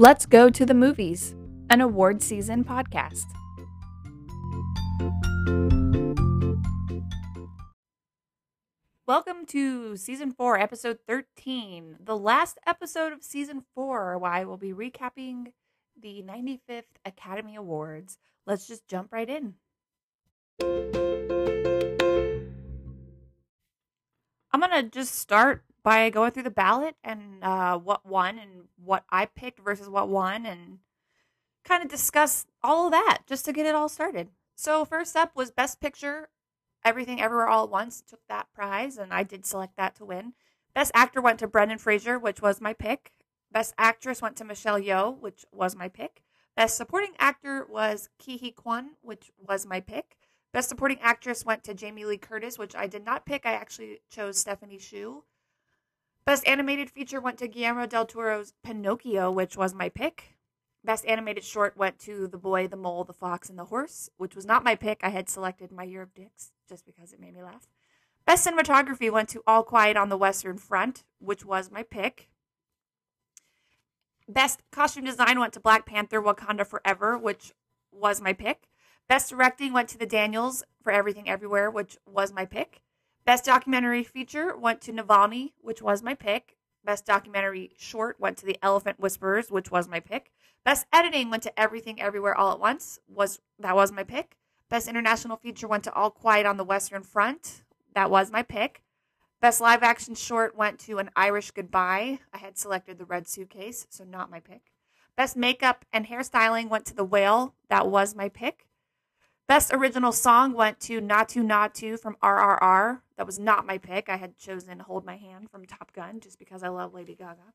Let's Go to the Movies, an award season podcast. Welcome to season four, episode 13, the last episode of season four, where I will be recapping the 95th Academy Awards. Let's just jump right in. I'm going to just start by going through the ballot and uh, what won and what I picked versus what won and kind of discuss all of that just to get it all started. So, first up was Best Picture Everything Everywhere All at Once took that prize, and I did select that to win. Best Actor went to Brendan Fraser, which was my pick. Best Actress went to Michelle Yeoh, which was my pick. Best Supporting Actor was Ke Huy Quan, which was my pick. Best Supporting Actress went to Jamie Lee Curtis, which I did not pick. I actually chose Stephanie Hsu. Best Animated Feature went to Guillermo del Toro's Pinocchio, which was my pick. Best Animated Short went to The Boy, the Mole, the Fox, and the Horse, which was not my pick. I had selected My Year of Dicks just because it made me laugh. Best Cinematography went to All Quiet on the Western Front, which was my pick. Best Costume Design went to Black Panther Wakanda Forever, which was my pick. Best Directing went to The Daniels for Everything Everywhere, which was my pick. Best Documentary Feature went to Navalny, which was my pick. Best Documentary Short went to The Elephant Whisperers, which was my pick. Best Editing went to Everything Everywhere All at Once, was that was my pick. Best International Feature went to All Quiet on the Western Front, that was my pick. Best Live Action Short went to An Irish Goodbye. I had selected The Red Suitcase, so not my pick. Best Makeup and Hairstyling went to The Whale, that was my pick. Best original song went to Naatu Naatu from RRR. That was not my pick. I had chosen Hold My Hand from Top Gun just because I love Lady Gaga.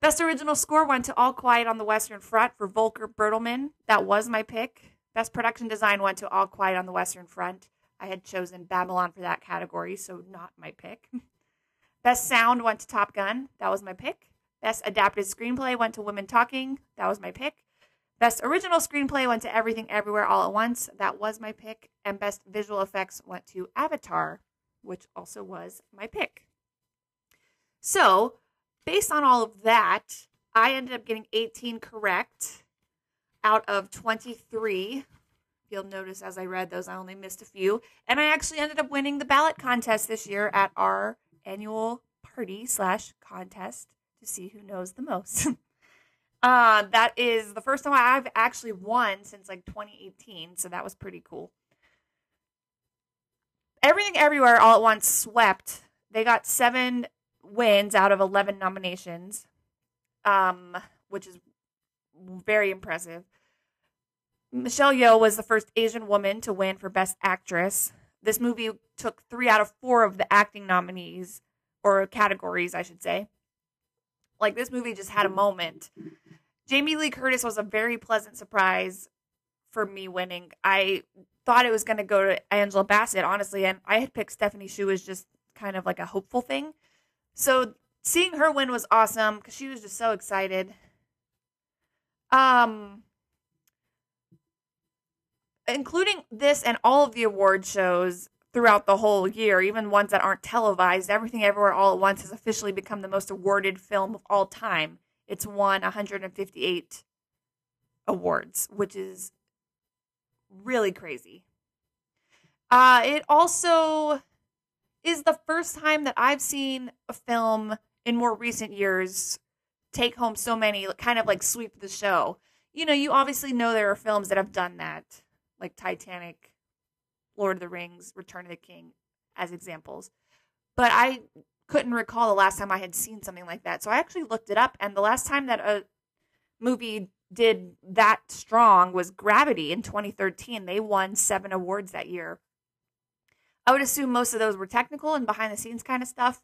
Best original score went to All Quiet on the Western Front for Volker Bertelmann. That was my pick. Best production design went to All Quiet on the Western Front. I had chosen Babylon for that category, so not my pick. Best sound went to Top Gun. That was my pick. Best adapted screenplay went to Women Talking. That was my pick. Best original screenplay went to Everything Everywhere All at Once. That was my pick. And best visual effects went to Avatar, which also was my pick. So, based on all of that, I ended up getting 18 correct out of 23. You'll notice as I read those, I only missed a few. And I actually ended up winning the ballot contest this year at our annual party slash contest to see who knows the most. Uh, that is the first time I've actually won since like 2018, so that was pretty cool. Everything Everywhere All at Once swept. They got seven wins out of 11 nominations, um, which is very impressive. Michelle Yeoh was the first Asian woman to win for Best Actress. This movie took three out of four of the acting nominees, or categories, I should say. Like, this movie just had a moment. Jamie Lee Curtis was a very pleasant surprise for me winning. I thought it was going to go to Angela Bassett, honestly, and I had picked Stephanie Hsu as just kind of like a hopeful thing. So seeing her win was awesome because she was just so excited. Um, including this and all of the award shows throughout the whole year, even ones that aren't televised, Everything Everywhere All at Once has officially become the most awarded film of all time. It's won 158 awards, which is really crazy. Uh, it also is the first time that I've seen a film in more recent years take home so many, kind of like sweep the show. You know, you obviously know there are films that have done that, like Titanic, Lord of the Rings, Return of the King, as examples. But I couldn't recall the last time I had seen something like that. So I actually looked it up, and the last time that a movie did that strong was Gravity in 2013. They won seven awards that year. I would assume most of those were technical and behind the scenes kind of stuff.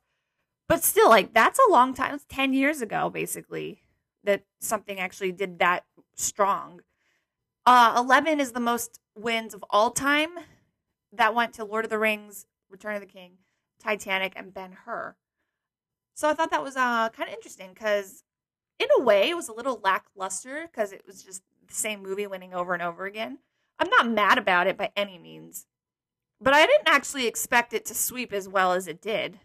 But still, like, that's a long time. It's 10 years ago, basically, that something actually did that strong. Uh, 11 is the most wins of all time. That went to Lord of the Rings, Return of the King. Titanic, and Ben Hur. So I thought that was uh, kind of interesting because, in a way, it was a little lackluster because it was just the same movie winning over and over again. I'm not mad about it by any means, but I didn't actually expect it to sweep as well as it did.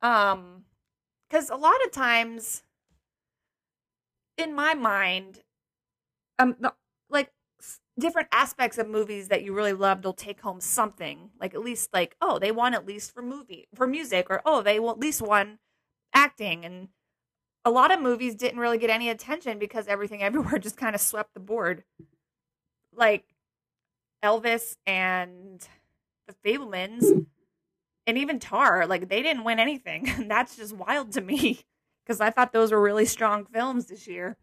Um, because a lot of times in my mind, um, the, different aspects of movies that you really loved will take home something. Like at least like oh they won at least for movie for music or oh they at least won acting and a lot of movies didn't really get any attention because everything everywhere just kind of swept the board. Like Elvis and the Fabelmans and even Tar, like they didn't win anything. And that's just wild to me because I thought those were really strong films this year.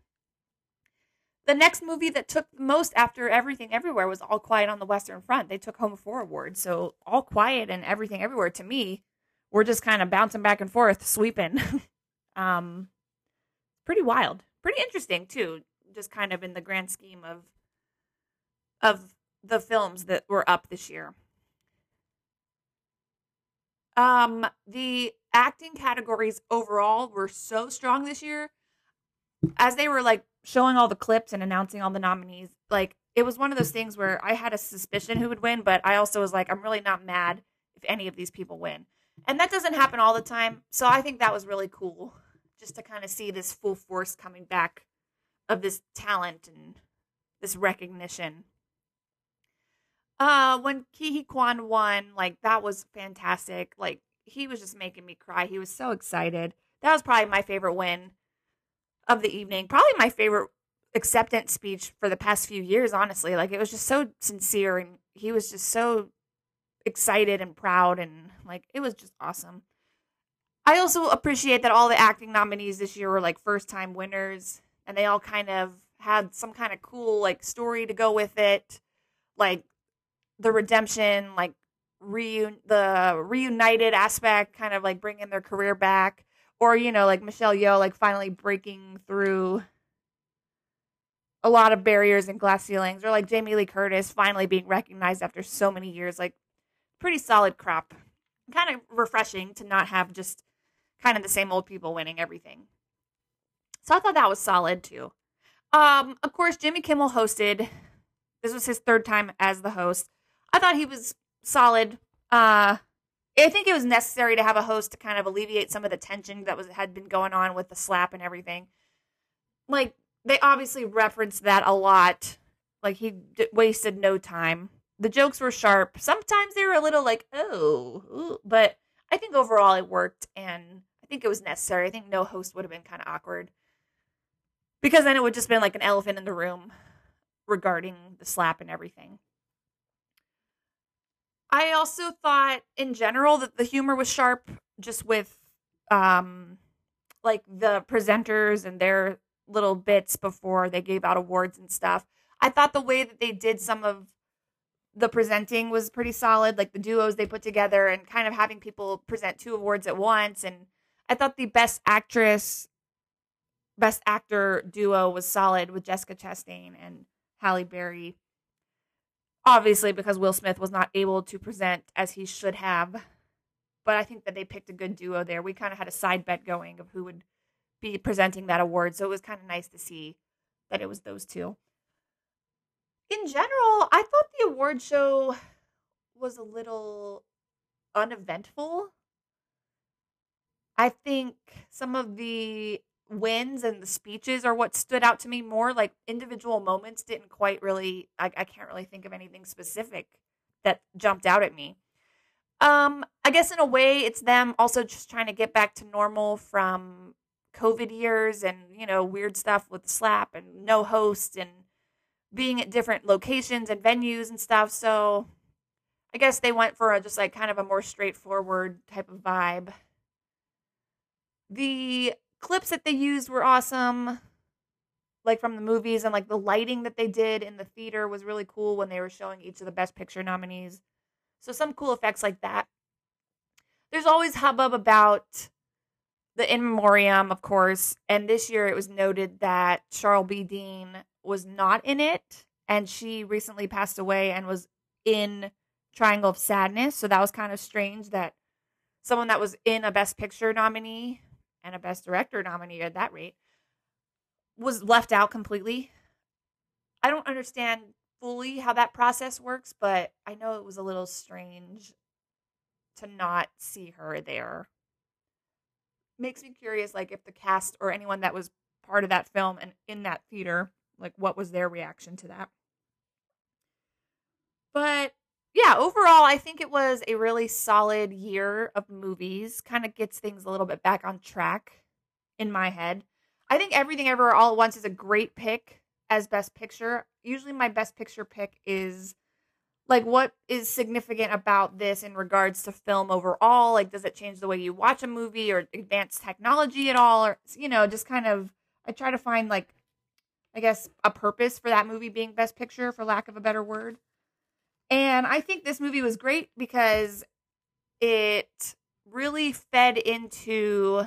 The next movie that took most after Everything Everywhere was All Quiet on the Western Front. They took home four awards. So All Quiet and Everything Everywhere to me we're just kind of bouncing back and forth, sweeping. um, pretty wild, pretty interesting too. Just kind of in the grand scheme of of the films that were up this year. Um, the acting categories overall were so strong this year. As they were like showing all the clips and announcing all the nominees, like it was one of those things where I had a suspicion who would win, but I also was like, I'm really not mad if any of these people win. And that doesn't happen all the time. So I think that was really cool just to kind of see this full force coming back of this talent and this recognition. Uh, when Huy Quan won, like that was fantastic. Like he was just making me cry. He was so excited. That was probably my favorite win of the evening. Probably my favorite acceptance speech for the past few years, honestly. Like it was just so sincere and he was just so excited and proud and like it was just awesome. I also appreciate that all the acting nominees this year were like first time winners and they all kind of had some kind of cool like story to go with it. Like the redemption, like reun the reunited aspect, kind of like bringing their career back, or you know, like Michelle Yeoh, like finally breaking through a lot of barriers and glass ceilings, or like Jamie Lee Curtis finally being recognized after so many years. Like, pretty solid crop. Kind of refreshing to not have just kind of the same old people winning everything. So I thought that was solid too. Um, of course, Jimmy Kimmel hosted. This was his third time as the host. I thought he was solid. Uh, I think it was necessary to have a host to kind of alleviate some of the tension that was had been going on with the slap and everything. Like they obviously referenced that a lot. Like he d- wasted no time. The jokes were sharp. Sometimes they were a little like, oh, ooh, but I think overall it worked, and I think it was necessary. I think no host would have been kind of awkward because then it would just been like an elephant in the room regarding the slap and everything. I also thought in general that the humor was sharp just with um like the presenters and their little bits before they gave out awards and stuff. I thought the way that they did some of the presenting was pretty solid, like the duos they put together and kind of having people present two awards at once and I thought the best actress best actor duo was solid with Jessica Chastain and Halle Berry obviously because Will Smith was not able to present as he should have. But I think that they picked a good duo there. We kind of had a side bet going of who would be presenting that award, so it was kind of nice to see that it was those two. In general, I thought the award show was a little uneventful. I think some of the wins and the speeches are what stood out to me more. Like individual moments didn't quite really, I, I can't really think of anything specific that jumped out at me. Um, I guess in a way, it's them also just trying to get back to normal from COVID years and, you know, weird stuff with slap and no host and being at different locations and venues and stuff. So I guess they went for a, just like kind of a more straightforward type of vibe. The clips that they used were awesome like from the movies and like the lighting that they did in the theater was really cool when they were showing each of the best picture nominees. So some cool effects like that. There's always hubbub about the in memoriam of course and this year it was noted that Charlbi Dean was not in it and she recently passed away and was in triangle of sadness. So that was kind of strange that someone that was in a best picture nominee and a best director nominee at that rate was left out completely. I don't understand fully how that process works, but I know it was a little strange to not see her there. Makes me curious like if the cast or anyone that was part of that film and in that theater, like what was their reaction to that. But yeah, overall, I think it was a really solid year of movies. Kind of gets things a little bit back on track in my head. I think Everything Ever All at Once is a great pick as Best Picture. Usually, my Best Picture pick is like what is significant about this in regards to film overall like does it change the way you watch a movie or advance technology at all or you know just kind of i try to find like i guess a purpose for that movie being best picture for lack of a better word and i think this movie was great because it really fed into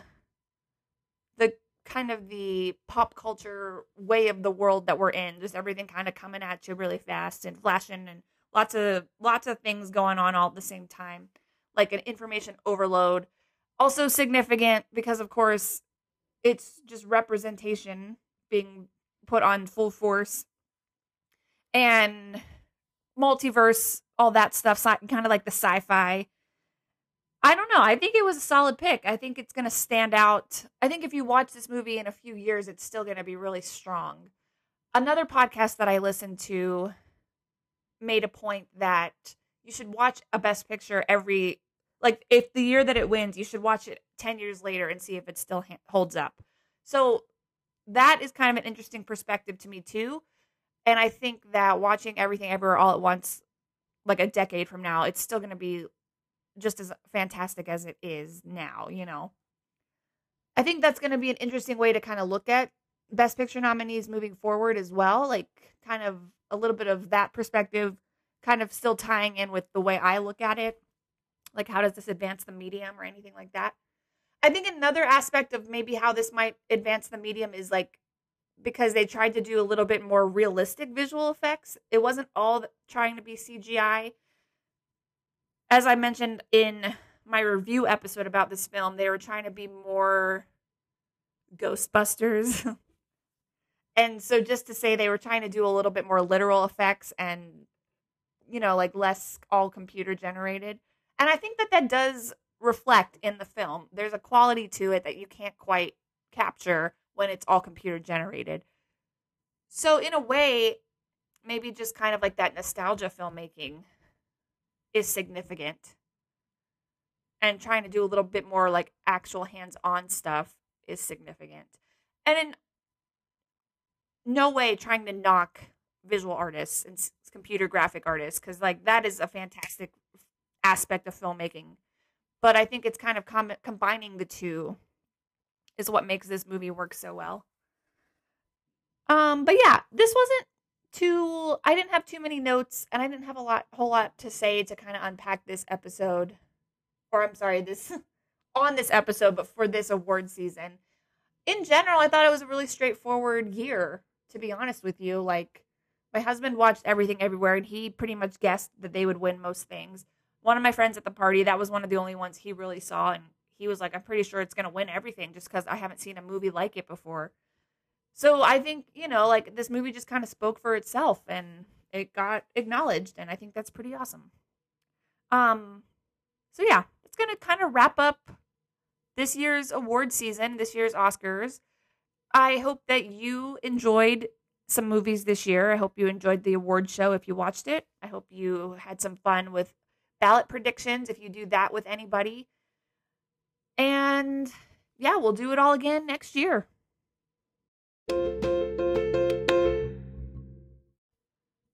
the kind of the pop culture way of the world that we're in just everything kind of coming at you really fast and flashing and lots of lots of things going on all at the same time like an information overload. Also significant because of course it's just representation being put on full force. And multiverse all that stuff kind of like the sci-fi. I don't know. I think it was a solid pick. I think it's going to stand out. I think if you watch this movie in a few years it's still going to be really strong. Another podcast that i listened to made a point that you should watch a best picture every like if the year that it wins you should watch it 10 years later and see if it still ha- holds up. So that is kind of an interesting perspective to me too and i think that watching everything everywhere all at once like a decade from now it's still going to be just as fantastic as it is now you know i think that's going to be an interesting way to kind of look at best picture nominees moving forward as well like kind of a little bit of that perspective, kind of still tying in with the way I look at it. Like, how does this advance the medium or anything like that? I think another aspect of maybe how this might advance the medium is like because they tried to do a little bit more realistic visual effects. It wasn't all trying to be CGI. As I mentioned in my review episode about this film, they were trying to be more Ghostbusters and so just to say they were trying to do a little bit more literal effects and you know like less all computer generated and i think that that does reflect in the film there's a quality to it that you can't quite capture when it's all computer generated. So in a way maybe just kind of like that nostalgia filmmaking is significant. And trying to do a little bit more like actual hands-on stuff is significant. And in no way trying to knock visual artists and computer graphic artists because like that is a fantastic aspect of filmmaking. But i think it's kind of com- combining the two is what makes this movie work so well um but yeah this wasn't too i didn't have too many notes and i didn't have a lot whole lot to say to kind of unpack this episode or i'm sorry this on this episode but for this award season in general i thought it was a really straightforward year to be honest with you. Like, my husband watched everything everywhere, and he pretty much guessed that they would win most things. One of my friends at the party, that was one of the only ones he really saw, and he was like, I'm pretty sure it's going to win everything just because I haven't seen a movie like it before. So I think, you know, like this movie just kind of spoke for itself and it got acknowledged, and I think that's pretty awesome. Um, so yeah, it's going to kind of wrap up this year's award season, this year's Oscars. I hope that you enjoyed some movies this year. I hope you enjoyed the award show if you watched it. I hope you had some fun with ballot predictions if you do that with anybody. And yeah, we'll do it all again next year.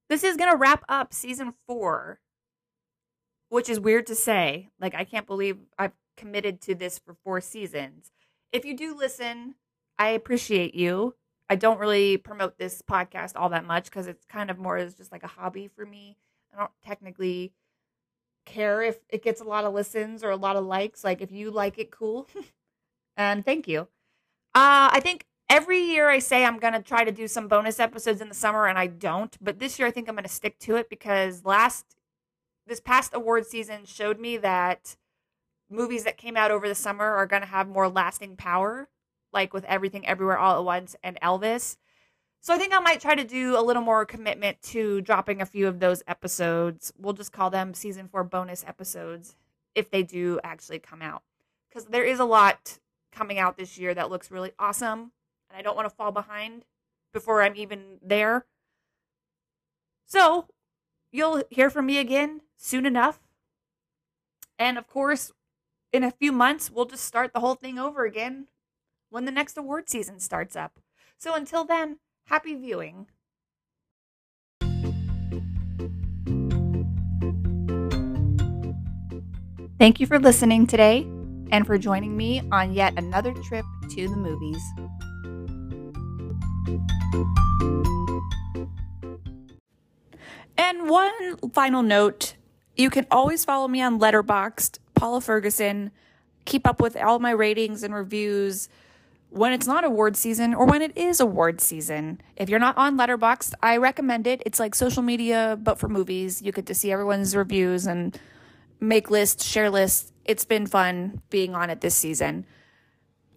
This is going to wrap up season four, which is weird to say. Like, I can't believe I've committed to this for four seasons. If you do listen, I appreciate you. I don't really promote this podcast all that much because it's kind of more as just like a hobby for me. I don't technically care if it gets a lot of listens or a lot of likes. Like if you like it, cool. and thank you. Uh, I think every year I say I'm gonna try to do some bonus episodes in the summer, and I don't. But this year I think I'm gonna stick to it because last this past award season showed me that movies that came out over the summer are gonna have more lasting power like with everything everywhere all at once and Elvis. So I think I might try to do a little more commitment to dropping a few of those episodes. We'll just call them season 4 bonus episodes if they do actually come out. Cuz there is a lot coming out this year that looks really awesome. and I don't want to fall behind before I'm even there. So, you'll hear from me again soon enough. And of course, in a few months, we'll just start the whole thing over again when the next award season starts up. So until then, happy viewing. Thank you for listening today and for joining me on yet another trip to the movies. And one final note you can always follow me on Letterboxd, Paula Ferguson, keep up with all my ratings and reviews when it's not award season or when it is award season. If you're not on Letterboxd, I recommend it. It's like social media, but for movies. You get to see everyone's reviews and make lists, share lists. It's been fun being on it this season.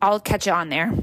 I'll catch you on there.